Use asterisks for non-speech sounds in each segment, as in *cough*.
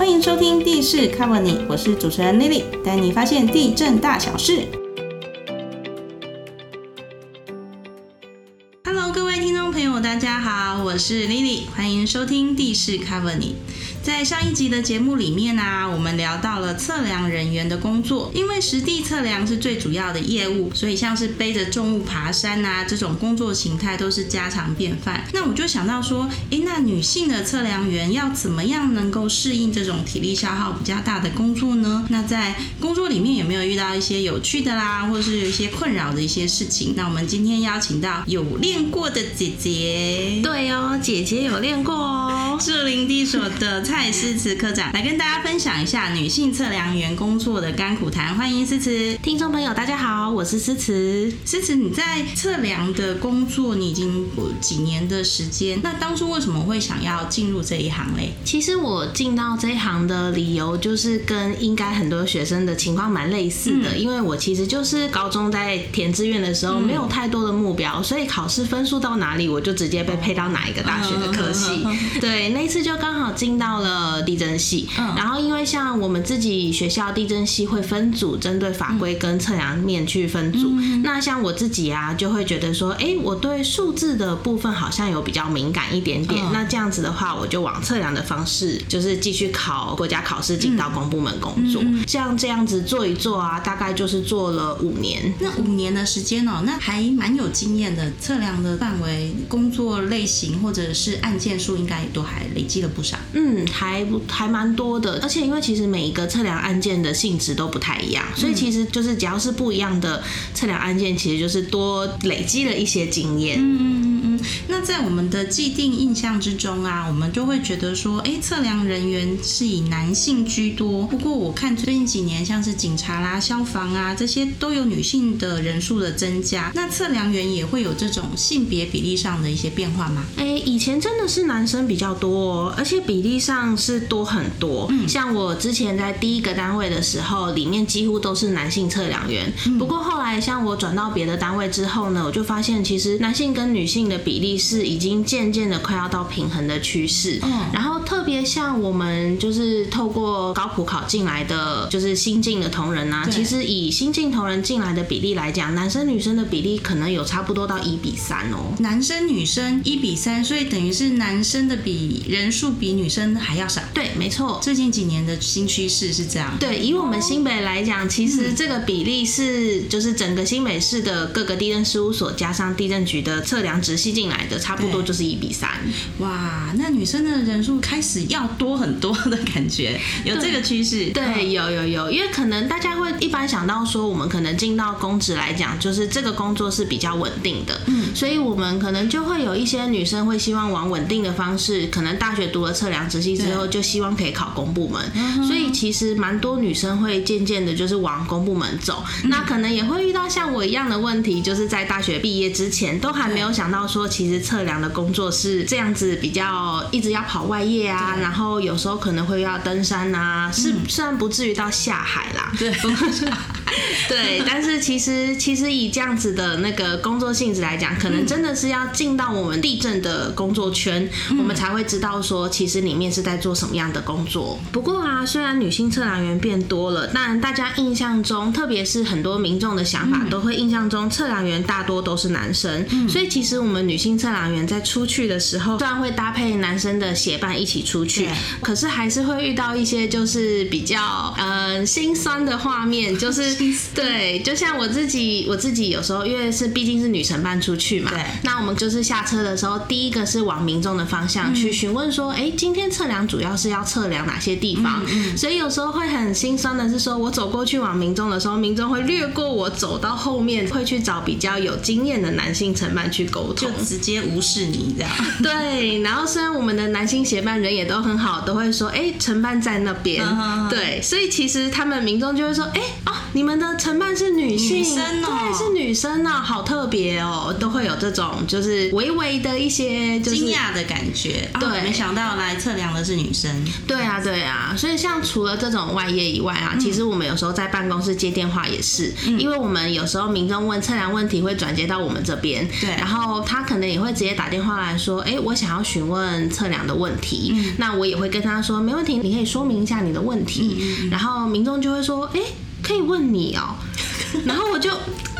欢迎收听地势 Cover 你，我是主持人 Lily，带你发现地震大小事。Hello，各位听众朋友，大家好，我是 Lily，欢迎收听地势 Cover 你。在上一集的节目里面呢，我们聊到了测量人员的工作，因为实地测量是最主要的业务，所以像是背着重物爬山啊这种工作形态都是家常便饭。那我就想到说，诶，那女性的测量员要怎么样能够适应这种体力消耗比较大的工作呢？那在工作里面有没有遇到一些有趣的啦，或者是有一些困扰的一些事情？那我们今天邀请到有练过的姐姐，对哦，姐姐有练过哦，树林地所的。蔡诗词科长来跟大家分享一下女性测量员工作的甘苦谈。欢迎诗词，听众朋友大家好，我是诗词。诗词，你在测量的工作你已经有几年的时间？那当初为什么会想要进入这一行嘞？其实我进到这一行的理由就是跟应该很多学生的情况蛮类似的，因为我其实就是高中在填志愿的时候没有太多的目标，所以考试分数到哪里我就直接被配到哪一个大学的科系。对，那次就刚好进到。了地震系，然后因为像我们自己学校地震系会分组，针对法规跟测量面去分组。那像我自己啊，就会觉得说，哎，我对数字的部分好像有比较敏感一点点。那这样子的话，我就往测量的方式，就是继续考国家考试，进到公部门工作。像这样子做一做啊，大概就是做了五年。那五年的时间哦，那还蛮有经验的。测量的范围、工作类型或者是案件数，应该也都还累积了不少。嗯。还还蛮多的，而且因为其实每一个测量案件的性质都不太一样，所以其实就是只要是不一样的测量案件，其实就是多累积了一些经验。嗯嗯嗯。那在我们的既定印象之中啊，我们就会觉得说，哎，测量人员是以男性居多。不过我看最近几年，像是警察啦、消防啊这些，都有女性的人数的增加。那测量员也会有这种性别比例上的一些变化吗？哎，以前真的是男生比较多，哦而且比例上。是多很多，嗯像我之前在第一个单位的时候，里面几乎都是男性测量员。不过后来像我转到别的单位之后呢，我就发现其实男性跟女性的比例是已经渐渐的快要到平衡的趋势。嗯，然后特别像我们就是透过高普考进来的，就是新进的同仁啊，其实以新进同仁进来的比例来讲，男生女生的比例可能有差不多到一比三哦。男生女生一比三，所以等于是男生的比人数比女生还要少，对，没错，最近几年的新趋势是这样。对，以我们新北来讲，其实这个比例是就是整个新北市的各个地震事务所加上地震局的测量直系进来的，差不多就是一比三。哇，那女生的人数开始要多很多的感觉，有这个趋势。对，有有有，因为可能大家会一般想到说，我们可能进到公职来讲，就是这个工作是比较稳定的，嗯，所以我们可能就会有一些女生会希望往稳定的方式，可能大学读了测量直系之后就。希望可以考公部门，所以其实蛮多女生会渐渐的，就是往公部门走。那可能也会遇到像我一样的问题，就是在大学毕业之前都还没有想到说，其实测量的工作是这样子，比较一直要跑外业啊，然后有时候可能会要登山啊，是虽然不至于到下海啦，对，*laughs* *laughs* 对，但是其实其实以这样子的那个工作性质来讲，可能真的是要进到我们地震的工作圈，我们才会知道说，其实里面是在做什么。样的工作？不过啊，虽然女性测量员变多了，但大家印象中，特别是很多民众的想法，都会印象中测量员大多都是男生。所以其实我们女性测量员在出去的时候，虽然会搭配男生的协伴一起出去，可是还是会遇到一些就是比较呃心酸的画面。就是 *laughs* *laughs* 对，就像我自己，我自己有时候因为是毕竟是女神办出去嘛，对那我们就是下车的时候，第一个是往民众的方向去询问说，哎，今天测量主要。是要测量哪些地方，所以有时候会很心酸的是，说我走过去往民众的时候，民众会略过我，走到后面会去找比较有经验的男性承办去沟通，就直接无视你这样。*laughs* 对，然后虽然我们的男性协办人也都很好，都会说，哎，承办在那边。对，所以其实他们民众就会说，哎，哦，你们。们的承办是女性，女生哦。对，是女生呢、好特别哦，都会有这种就是微微的一些就是惊讶的感觉，啊对。没想到来测量的是女生，对啊，对啊，所以像除了这种外业以外啊，其实我们有时候在办公室接电话也是，因为我们有时候民众问测量问题会转接到我们这边，对。然后他可能也会直接打电话来说，哎，我想要询问测量的问题，那我也会跟他说，没问题，你可以说明一下你的问题，然后民众就会说，哎，可以问你哦。然后我就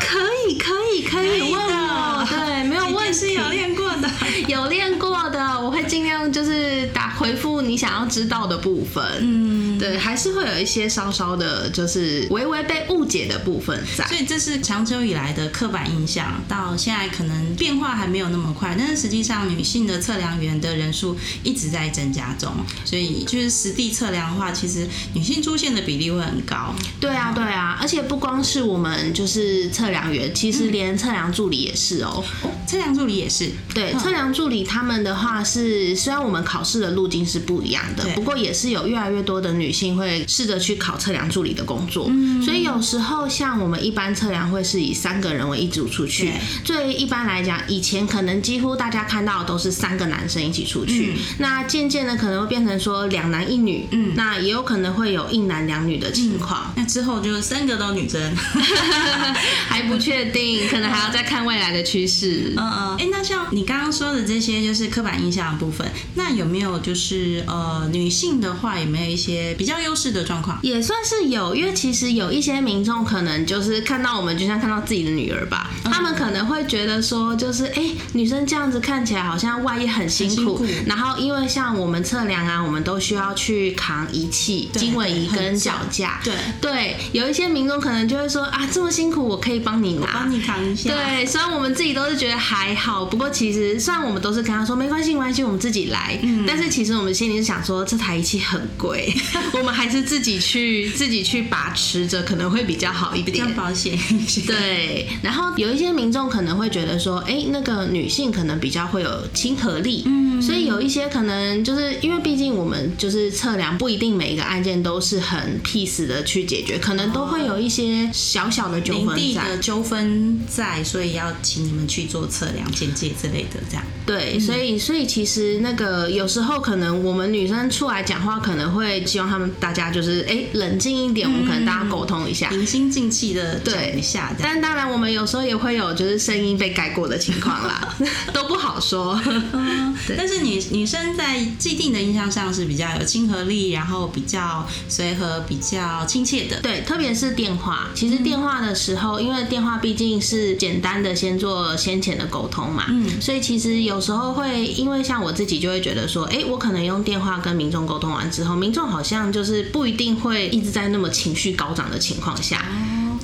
可以可以可以问我，对，没有问题，是有练过的。*laughs* 有练过的，我会尽量就是打回复你想要知道的部分。嗯，对，还是会有一些稍稍的，就是微微被误解的部分在。所以这是长久以来的刻板印象，到现在可能变化还没有那么快，但是实际上女性的测量员的人数一直在增加中，所以就是实地测量的话，其实女性出现的比例会很高。对啊，对啊，而且不光是我们就是测量员，其实连测量助理也是哦。测量助理也是，对，嗯。测量助理他们的话是，虽然我们考试的路径是不一样的，不过也是有越来越多的女性会试着去考测量助理的工作。嗯。所以有时候像我们一般测量会是以三个人为一组出去对，最一般来讲，以前可能几乎大家看到的都是三个男生一起出去，嗯。那渐渐的可能会变成说两男一女，嗯，那也有可能会有一男两女的情况。那之后就是三个都女生。*laughs* *laughs* 还不确定，可能还要再看未来的趋势。嗯嗯，哎，那像你刚刚说的这些，就是刻板印象的部分，那有没有就是呃女性的话，有没有一些比较优势的状况？也算是有，因为其实有一些民众可能就是看到我们，就像看到自己的女儿吧，嗯。他们可能会觉得说，就是哎、诶女生这样子看起来好像外衣很辛苦，辛苦。然后因为像我们测量啊，我们都需要去扛仪器、经纬仪跟脚架，对对，有一些民众可能就会说啊，这么辛苦，我可以帮你拿，帮你扛一下。对，虽然我们自己都是觉得还好，不过其实虽然我们都是跟他说没关系，没关系，我们自己来，嗯但是其实我们心里是想说这台仪器很贵，*laughs* 我们还是自己去自己去把持着，可能会比较好一比较点。保险一些。对，然后有一些民众可能会觉得说，哎，那个女性可能比较会有亲和力，嗯，所以有一些可能就是因为毕竟我们就是测量，不一定每一个案件都是很 peace 的去解决，可能都会有一些小小的纠纷在。的纠纷在，所以要请你们去做测量、简介之类的，这样。对，所以所以其实那个有时候可能我们女生出来讲话，可能会希望他们大家就是哎冷静一点，我们可能大家沟通一下。平心静气的讲对一下。但当然，我们有时候也会有就是声音被盖过的情况啦，*laughs* 都不好说。嗯但是女女生在既定的印象上是比较有亲和力，然后比较随和、比较亲切的。对，特别是电话。其实电话的时候，因为电话毕竟是简单的先做先前的沟通嘛，嗯，所以其实有时候会，因为像我自己就会觉得说，哎，我可能用电话跟民众沟通完之后，民众好像就是不一定会一直在那么情绪高涨的情况下，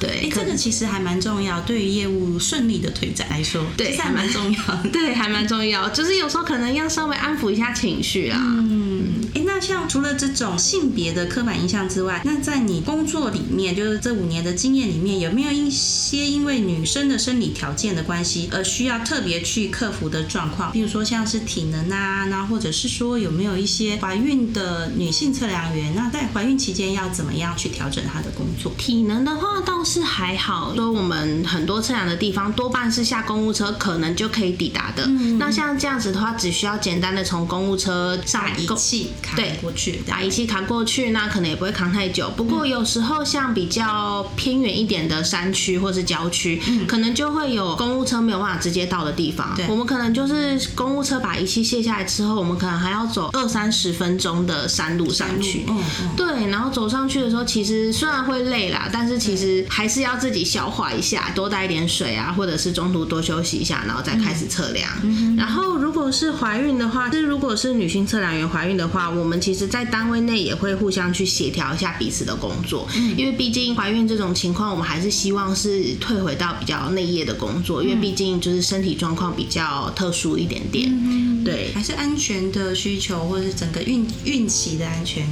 对这个其实还蛮重要，对于业务顺利的推展来说，对还蛮重要的。*laughs* 对，还蛮重要，就是有时候可能要稍微安抚一下情绪啊。嗯，哎，那像除了这种性别的刻板印象之外，那在你工作里面，就是这五年的经验里面，有没有一些因为女生的生理条件的关系，而需要特别去克服的状况？比如说像是体能啊，那或者是说有没有一些怀孕的女性测量员，那在怀孕期间要怎么样去调整她的工作？体能的话倒是还好，说我们很多测量的地方多半是下公务车可能就可以抵达的。那像这样子的话，只需要简单的从公务车上把仪公器扛过去，把仪器扛过去，那可能也不会扛太久。不过有时候像比较偏远一点的山区或是郊区，可能就会有公务车没有办法直接到的地方对。我们可能就是公务车把仪器卸下来之后，我们可能还要走二三十分钟的山路上去。嗯嗯。对，然后走上去的时候，其实虽然会累啦，但是其实还是要自己消化一下，多带一点水啊，或者是中途多休息一下，然后再开始测量。然后如果是怀孕的话，就是如果是女性测量员怀孕的话，我们其实在单位内也会互相去协调一下彼此的工作，因为毕竟怀孕这种情况，我们还是希望是退回到比较内业的工作，因为毕竟就是身体状况比较特殊一点点。对。还是安全的需求，或者是整个孕孕期的安全，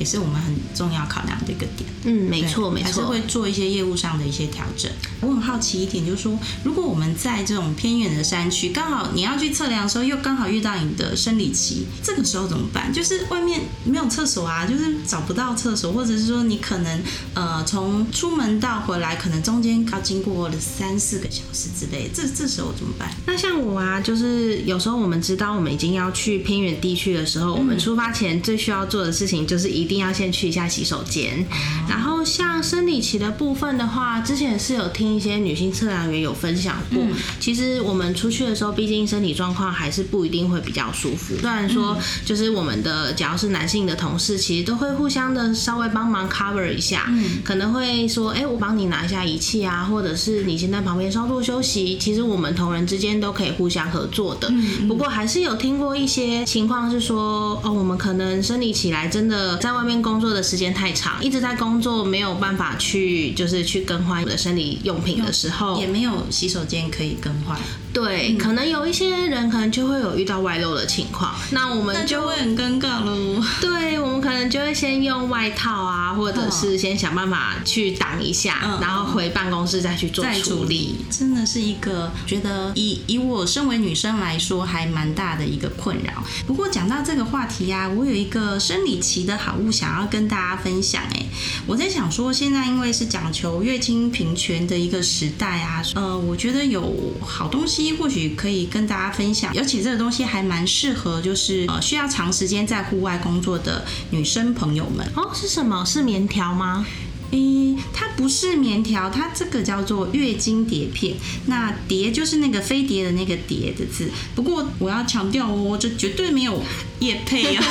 也是我们很重要考量的一个点。嗯，没错没错，还是会做一些业务上的一些调整。我很好奇一点，就是说，如果我们在这种偏远的山区，刚好你要去测量的时候，又刚好遇到你的生理期，这个时候怎么办？就是外面没有厕所啊，就是找不到厕所，或者是说你可能呃从出门到回来，可能中间要经过了三四个小时之类，这这时候怎么办？那像我啊，就是有时候我们知道我们已经要去偏远地区的时候，我们出发前最需要做的事情就是一定要先去一下洗手间。然后像生理期的部分的话，之前是有听一些女性测量员有分享过，其实我们出去的时候，毕竟身体状况还是不一定会比较舒服。虽然说就是我们的只要是男性的同事，其实都会互相的稍微帮忙 cover 一下，嗯可能会说，哎，我帮你拿一下仪器啊，或者是你先在旁边稍作休息。其实我们同仁之间都可以互相合作的。不过还是有听过一些情况是说，哦，我们可能生理起来真的在外面工作的时间太长，一直在工作没有办法去就是去更换我的生理用品的时候，也没有洗手间可以更换。对，可能有一些人可能就会有遇到外漏的情况，那我们就就会很尴尬喽。对，我们可能就会先用外套啊，或者是先想办法去挡一下，嗯然后回办公室再去做处理。真的是一个觉得以以我身为女生来说，还蛮大的一个困扰。不过讲到这个话题啊、我有一个生理期的好物想要跟大家分享。哎，我在想想说，现在因为是讲求月经平权的一个时代啊，呃，我觉得有好东西或许可以跟大家分享，尤其这个东西还蛮适合就是呃需要长时间在户外工作的女生朋友们。哦，是什么？是棉条吗？诶，它不是棉条，它这个叫做月经碟片。那碟就是那个飞碟的那个碟的字。不过我要强调哦，这绝对没有叶配啊，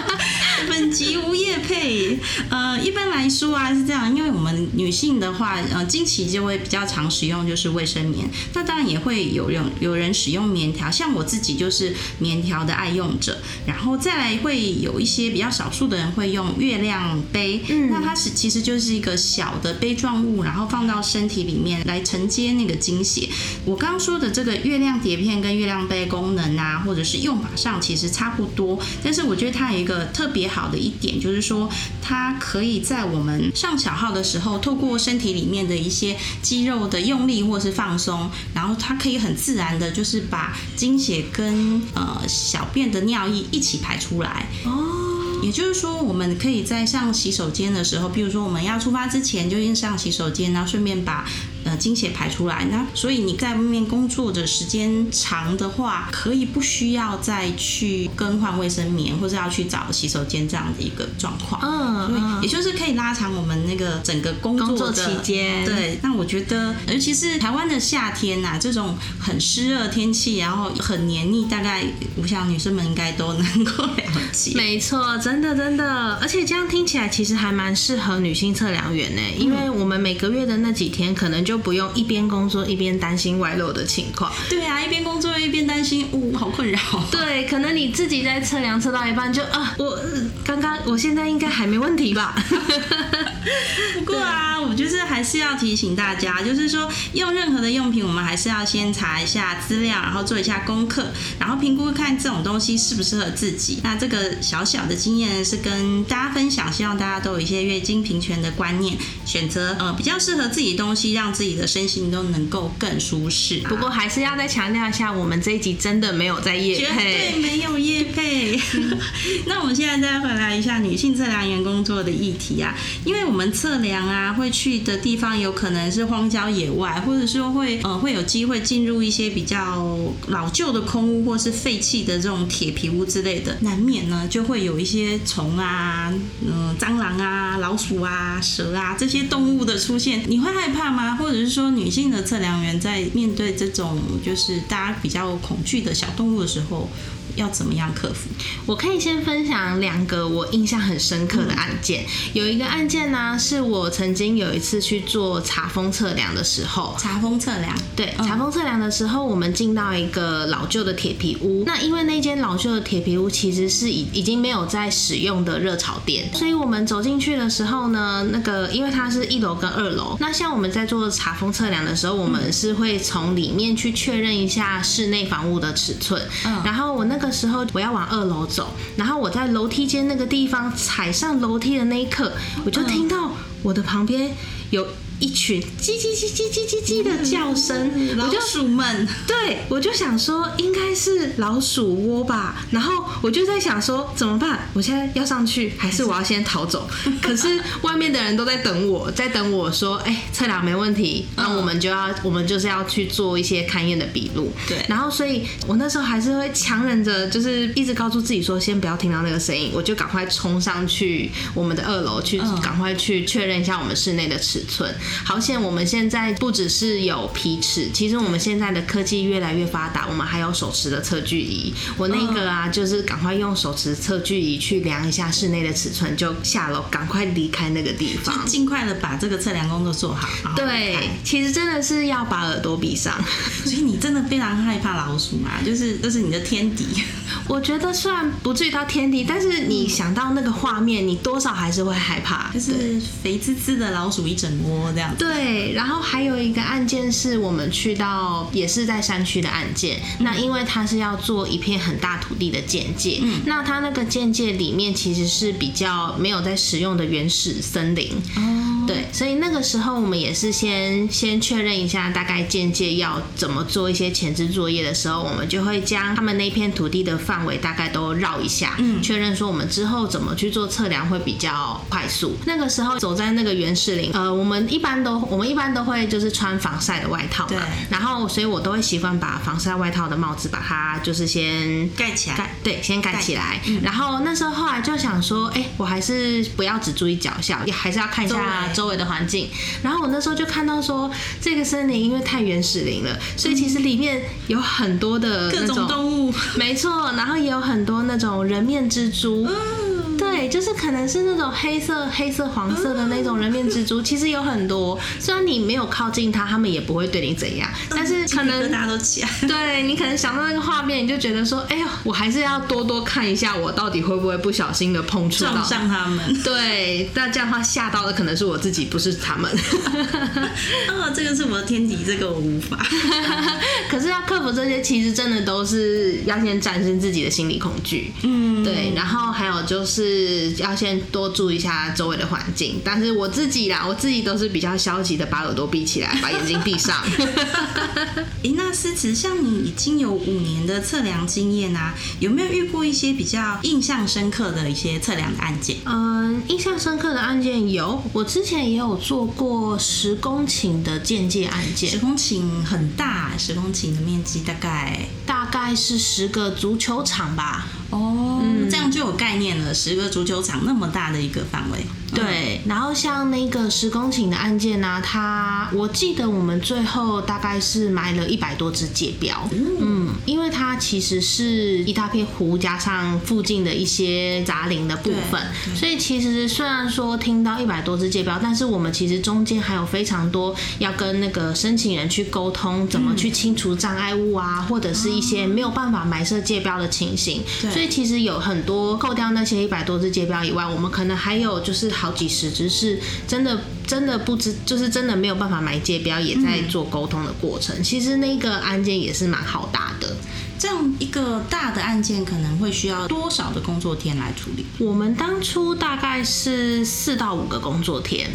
*laughs* 本集无叶配。呃，一般来说啊是这样，因为我们女性的话，呃，经期就会比较常使用就是卫生棉。那当然也会有人有人使用棉条，像我自己就是棉条的爱用者。然后再来会有一些比较少数的人会用月亮杯，嗯那它是其实就是一个小的杯状物，然后放到身体里面来承接那个经血。我刚刚说的这个月亮碟片跟月亮杯功能啊，或者是用法上其实差不多，但是我觉得它有一个特别好的一点，就是说它可以在我们上小号的时候，透过身体里面的一些肌肉的用力或是放松，然后它可以很自然的，就是把经血跟呃小便的尿液一起排出来。哦，也就是说，我们可以在上洗手间的时候，比如说我们要出发之前就先上洗手间，然后顺便把呃经血排出来。那所以你在外面工作的时间长的话，可以不需要再去更换卫生棉，或者要去找洗手间这样的一个状况。嗯也就是可以拉长我们那个整个工工作期间对，那我觉得，尤其是台湾的夏天呐、这种很湿热天气，然后很黏腻，大概我想女生们应该都能够了解。没错，真的真的，而且这样听起来其实还蛮适合女性测量员呢，因为我们每个月的那几天，可能就不用一边工作一边担心外漏的情况。对啊，一边工作一边担心，呜、好困扰。对，可能你自己在测量测到一半就啊，我呃刚刚我现在应该还没问题吧？*laughs* 不过啊，我就是还是要提醒大家，就是说用任何的用品，我们还是要先查一下资料，然后做一下功课，然后评估看这种东西适不适合自己。那这个小小的经验是跟大家分享，希望大家都有一些月经平权的观念，选择呃比较适合自己的东西，让自己的身心都能够更舒适。不过还是要再强调一下，我们这一集真的没有在夜绝对。没有夜配。*laughs* 那我们现在再回来一下女性测量员工作的议题啊，因为我们我们测量啊会去的地方有可能是荒郊野外，或者说会呃会有机会进入一些比较老旧的空屋或是废弃的这种铁皮屋之类的，难免呢就会有一些虫啊、嗯、蟑螂啊、老鼠啊、蛇啊这些动物的出现，你会害怕吗？或者是说女性的测量员在面对这种就是大家比较恐惧的小动物的时候，要怎么样克服？我可以先分享两个我印象很深刻的案件。有一个案件呢，是我曾经有一次去做查封测量的时候，查封测量，对，查封测量的时候，我们进到一个老旧的铁皮屋。那因为那间老旧的铁皮屋其实是已已经没有在使用的热炒店，所以我们走进去的时候呢，那个因为它是一楼跟二楼，那像我们在做查封测量的时候，我们是会从里面去确认一下室内房屋的尺寸。嗯然后我那个个时候我要往二楼走，然后我在楼梯间那个地方踩上楼梯的那一刻，我就听到我的旁边有。一群叽叽叽叽叽叽叽的叫声，老鼠们，对我就想说应该是老鼠窝吧，然后我就在想说怎么办？我现在要上去，还是我要先逃走？*laughs* 可是外面的人都在等我，*laughs* 在等我说，哎，测量没问题，那我们就要，我们就是要去做一些勘验的笔录。对，然后所以我那时候还是会强忍着，就是一直告诉自己说，先不要听到那个声音，我就赶快冲上去我们的二楼去，赶快去确认一下我们室内的尺寸。好险！我们现在不只是有皮尺，其实我们现在的科技越来越发达，我们还有手持的测距仪。我那个啊，就是赶快用手持测距仪去量一下室内的尺寸，就下楼赶快离开那个地方，尽快的把这个测量工作做好。对，其实真的是要把耳朵闭上。所以你真的非常害怕老鼠嘛？就是这是你的天敌。我觉得虽然不至于到天敌，但是你想到那个画面，你多少还是会害怕。就是肥滋滋的老鼠一整窝这样。对，然后还有一个案件是我们去到也是在山区的案件，那因为它是要做一片很大土地的建界，那它那个建界里面其实是比较没有在使用的原始森林。对，所以那个时候我们也是先先确认一下大概间界要怎么做一些前置作业的时候，我们就会将他们那片土地的范围大概都绕一下，嗯，确认说我们之后怎么去做测量会比较快速。那个时候走在那个原始林，呃，我们一般都我们一般都会就是穿防晒的外套嘛，对，然后所以我都会习惯把防晒外套的帽子把它就是先盖起来，盖对，先盖起来。然后那时候后来就想说，哎，我还是不要只注意脚下，也还是要看一下。周围。的环境，然后我那时候就看到说，这个森林因为太原始林了，所以其实里面有很多的各种动物，没错，然后也有很多那种人面蜘蛛。对，就是可能是那种黑色、黑色、黄色的那种人面蜘蛛，其实有很多。虽然你没有靠近它，它们也不会对你怎样，但是可能大家都起来。对你可能想到那个画面，你就觉得说，哎呦，我还是要多多看一下，我到底会不会不小心的碰触到上他们。对，那这样的话吓到的可能是我自己，不是他们。*laughs* 哦，这个是我的天敌，这个我无法。*laughs* 可是要克服这些，其实真的都是要先战胜自己的心理恐惧。嗯，对，然后还有就是。是要先多注意一下周围的环境，但是我自己啦，我自己都是比较消极的，把耳朵闭起来，把眼睛闭上。*laughs* 诶，那思慈，像你已经有五年的测量经验啊，有没有遇过一些比较印象深刻的一些测量的案件？嗯，印象深刻的案件有，我之前也有做过十公顷的间界案件。十公顷很大，十公顷的面积大概大概是十个足球场吧。哦，这样就有概念了。十个足球场那么大的一个范围，对。然后像那个十公顷的案件呢，它我记得我们最后大概是埋了一百多只界标，嗯，因为它其实是一大片湖加上附近的一些杂林的部分，所以其实虽然说听到一百多只界标，但是我们其实中间还有非常多要跟那个申请人去沟通，怎么去清除障碍物啊，或者是一些没有办法埋设界标的情形。所以其实有很多扣掉那些一百多只界标以外，我们可能还有就是好几十只是真的真的不知，就是真的没有办法买界标，也在做沟通的过程。其实那个案件也是蛮好打的。这样一个大的案件可能会需要多少的工作天来处理？我们当初大概是四到五个工作天，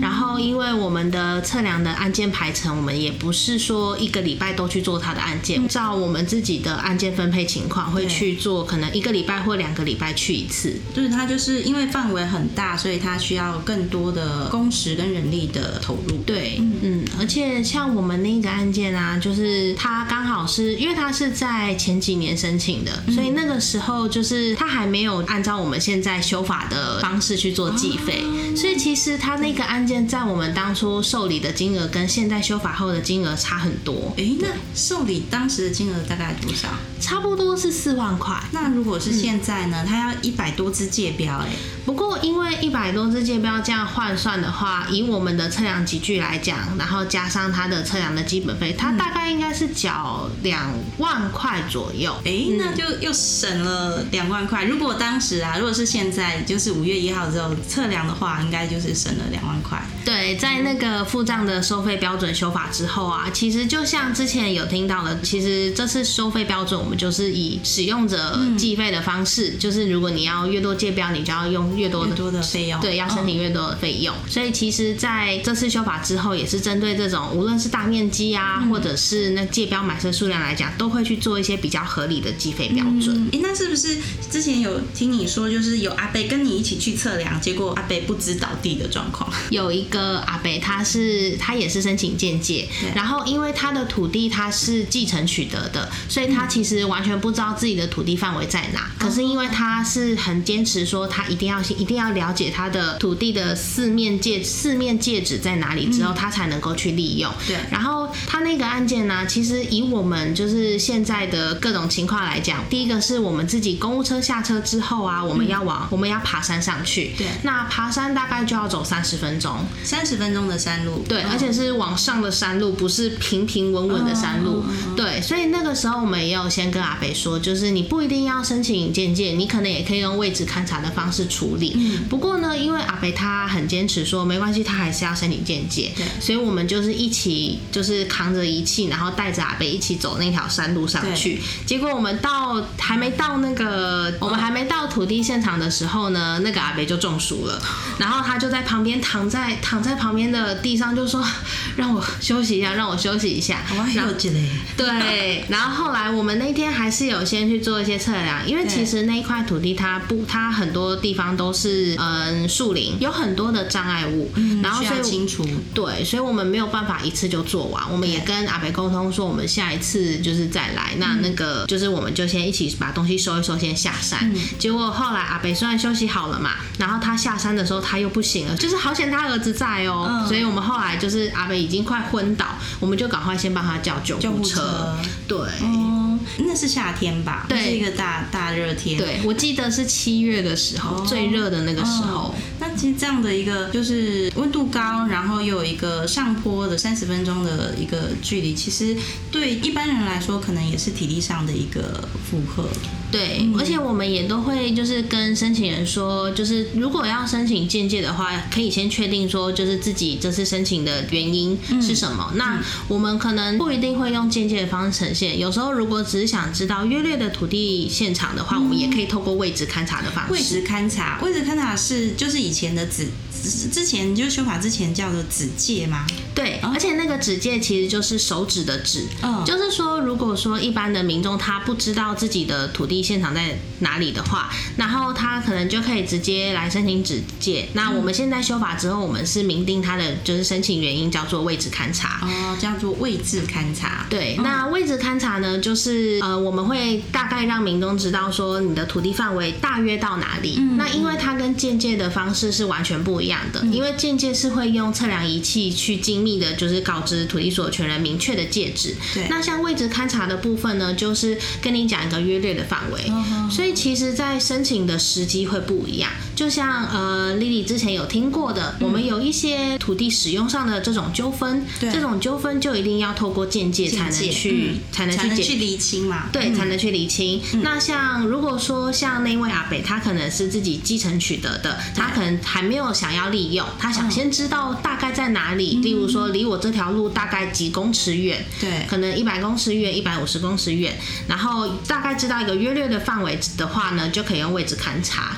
然后因为我们的测量的案件排程，我们也不是说一个礼拜都去做他的案件，照我们自己的案件分配情况会去做，可能一个礼拜或两个礼拜去一次。就是它就是因为范围很大，所以它需要更多的工时跟人力的投入。对，嗯，而且像我们那个案件啊，就是它刚好是因为它是在。前几年申请的，所以那个时候就是他还没有按照我们现在修法的方式去做计费，所以其实他那个案件在我们当初受理的金额跟现在修法后的金额差很多。哎，那受理当时的金额大概多少？差不多是四万块。那如果是现在呢？他要一百多只界标，哎，不过因为一百多只界标这样换算的话，以我们的测量集具来讲，然后加上他的测量的基本费，他大概应该是缴两万块。左右，哎，那就又省了两万块。如果当时啊，如果是现在，就是五月一号之后测量的话，应该就是省了两万块。对，在那个付账的收费标准修法之后啊，其实就像之前有听到的，其实这次收费标准我们就是以使用者计费的方式，就是如果你要越多借标，你就要用越多的多的费用。对，要申请越多的费用。所以其实在这次修法之后，也是针对这种无论是大面积啊，或者是那借标买车数量来讲，都会去做一些比较合理的计费标准。诶，那是不是之前有听你说，就是有阿贝跟你一起去测量，结果阿贝不知倒地的状况？*laughs* 有一个阿贝，他是他也是申请间界，然后因为他的土地他是继承取得的，所以他其实完全不知道自己的土地范围在哪。可是因为他是很坚持说，他一定要一定要了解他的土地的四面界四面界址在哪里之后，他才能够去利用。对，然后他那个案件呢，其实以我们就是现在的各种情况来讲，第一个是我们自己公务车下车之后啊，我们要往我们要爬山上去。对，那爬山大概就要走三十分钟，三十分钟的山路。对，而且是往上的山路，不是平平稳稳的山路。对，所以那个时候我们也有先跟阿北说，就是你不一定要申请间界，你可能也可以用位置勘察的方式处理。嗯，不过呢，因为阿北他很坚持说没关系，他还是要申请见界。对，所以我们就是一起就是扛着仪器，然后带着阿北一起走那条山路上去。结果我们到还没到那个，我们还没到土地现场的时候呢，那个阿北就中暑了，然后他就在旁边躺在躺在旁边的地上，就说让我休息一下，让我休息一下。然后对，然后后来我们那天还是有先去做一些测量，因为其实那一块土地它不，它很多地方都是嗯树林，有很多的障碍物，然后所以清除。对，所以我们没有办法一次就做完，我们也跟阿北沟通说，我们下一次就是再来，那那个就是我们就先一起把东西收一收，先下山。结果后来阿北虽然休息好了嘛，然后他下山的时候他又不行了，就是好险他儿子在哦，所以我们后来就是阿北已经快昏倒，我们就赶快先帮他叫救护车。对，那是夏天吧？对，是一个大大热天。对，我记得是七月的时候，最热的那个时候。那其实这样的一个就是温度高，然后又有一个上坡的三十分钟的一个距离，其实对一般人来说，可能也是体力上的一个负荷。对，而且我们也都会就是跟申请人说，就是如果要申请间界的话，可以先确定说，就是自己这次申请的原因是什么。那我们可能不一定会用间接的方式呈现，有时候如果只是想知道约略的土地现场的话，我们也可以透过位置勘察的方式。位置勘察，位置勘察是就是以前的指之前就是修法之前叫做指界吗？对，而且那个指界其实就是手指的指，就是说如果说一般的民众他不知道自己的土地现场在哪里的话，然后他可能就可以直接来申请指界。那我们现在修法之后，我们是明定他的就是申请原因叫做位置勘察，哦，叫做位置勘察。对，那位置勘察呢，就是呃我们会大概让民众知道说你的土地范围大约到哪里。那因为它跟间界的方式是完全不一样的，因为间接是会用测量仪器去精密的，就是告知土地所有权人明确的界址。对，那像位置勘察的部分呢，就是跟你讲一个约略的范围。所以其实，在申请的时机会不一样。就像呃，Lily 之前有听过的，我们有一些土地使用上的这种纠纷，这种纠纷就一定要透过间界才能去才能去去厘清嘛。对，才能去厘清。那像如果说像那位阿北，他可能是自己继承取得的，他可能还没有想要利用，他想先知道大概在哪里。例如说，离我这条路大概几公尺远，对，可能一百公尺远，一百五十公尺远，然后大概知道一个约略的范围的话呢，就可以用位置勘察。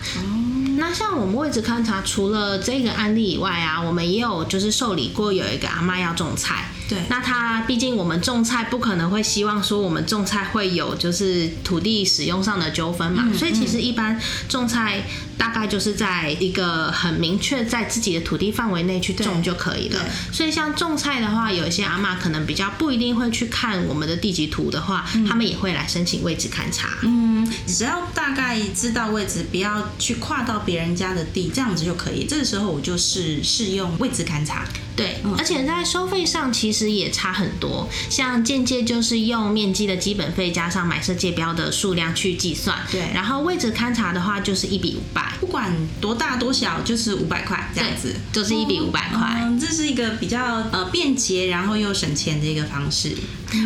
那像我们位置勘察，除了这个案例以外啊，我们也有就是受理过有一个阿妈要种菜。对，那他毕竟我们种菜不可能会希望说我们种菜会有就是土地使用上的纠纷嘛，所以其实一般种菜大概就是在一个很明确在自己的土地范围内去种就可以了。所以像种菜的话，有一些阿妈可能比较不一定会去看我们的地籍图的话，他们也会来申请位置勘察。嗯，只要大概知道位置，不要去跨到别人家的地，这样子就可以。这个时候我就是适用位置勘察。对，而且在收费上其实。实也差很多。像间接就是用面积的基本费加上买设界标的数量去计算，对然后位置勘察的话就是一比五百，不管多大多小，就是五百块这样子，就是一比五百块。嗯，这是一个比较呃便捷，然后又省钱的一个方式。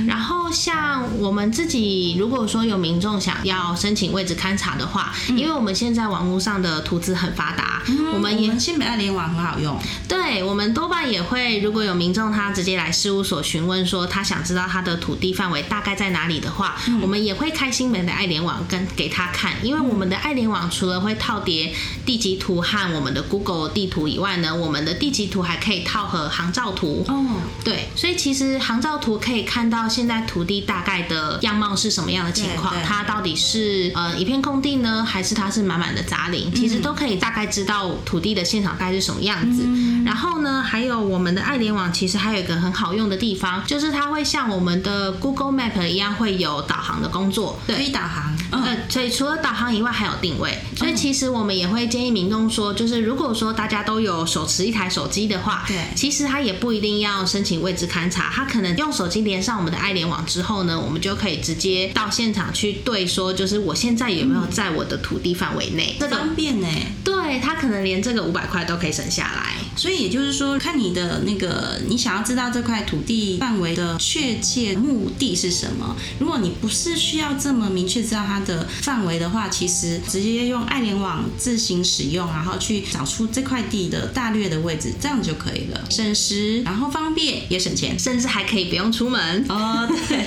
然后像我们自己，如果说有民众想要申请位置勘察的话，因为我们现在网络上的图资很发达，我们也新北爱联网很好用，对我们多半也会，如果有民众他直接来事务所询问说他想知道他的土地范围大概在哪里的话，我们也会开新门的爱联网跟给他看，因为我们的爱联网除了会套叠地籍图和我们的 Google 地图以外呢，我们的地籍图还可以套合航照图。哦，对，所以其实航照图可以看到现在土地大概的样貌是什么样的情况它到底是呃一片空地呢，还是它是满满的杂林，其实都可以大概知道土地的现场大概是什么样子。然后呢，还有我们的爱联网其实还有一个很好用的地方，就是它会像我们的 Google Map 一样会有导航的工作。可以导航，嗯，呃，所以除了导航以外，还有定位。所以其实我们也会建议民众说，就是如果说大家都有手持一台手机的话，对其实他也不一定要申请位置勘察，他可能用手机连上我们的爱联网之后呢，我们就可以直接到现场去对说，就是我现在有没有在我的土地范围内？这个方便呢。对他可能连这个五百块都可以省下来。所以也就是说，看你的那个，你想要知道这块土地范围的确切目的是什么。如果你不是需要这么明确知道它的范围的话，其实直接用爱联网自行使用，然后去找出这块地的大略的位置，这样就可以了，省时，然后方便也省钱。甚至还可以不用出门。哦，对。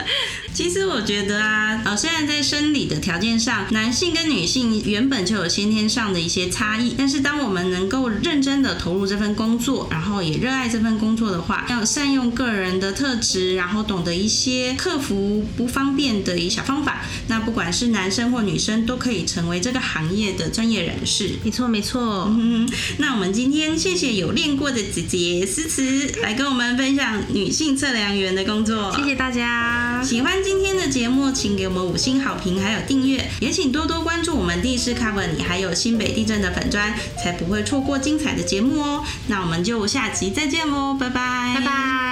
*laughs* 其实我觉得啊，呃，虽然在生理的条件上，男性跟女性原本就有先天上的一些差异，但是当我们能够认真的投入这份工作，然后也热爱这份工作的话，要善用个人的特质，然后懂得一些克服不方便的一小方法，那不管是男生或女生，都可以成为这个行业的专业人士。没错，没错。嗯，那我们今天谢谢有练过的姐姐思慈来跟我们分享女性测量员的工作，谢谢大家。喜欢今天的节目，请给我们五星好评，还有订阅，也请多多关注我们地势 cover 你，还有新北地震的粉砖，才不会错过精彩的节目哦。那我们就下集再见喽，拜拜，拜拜。Bye.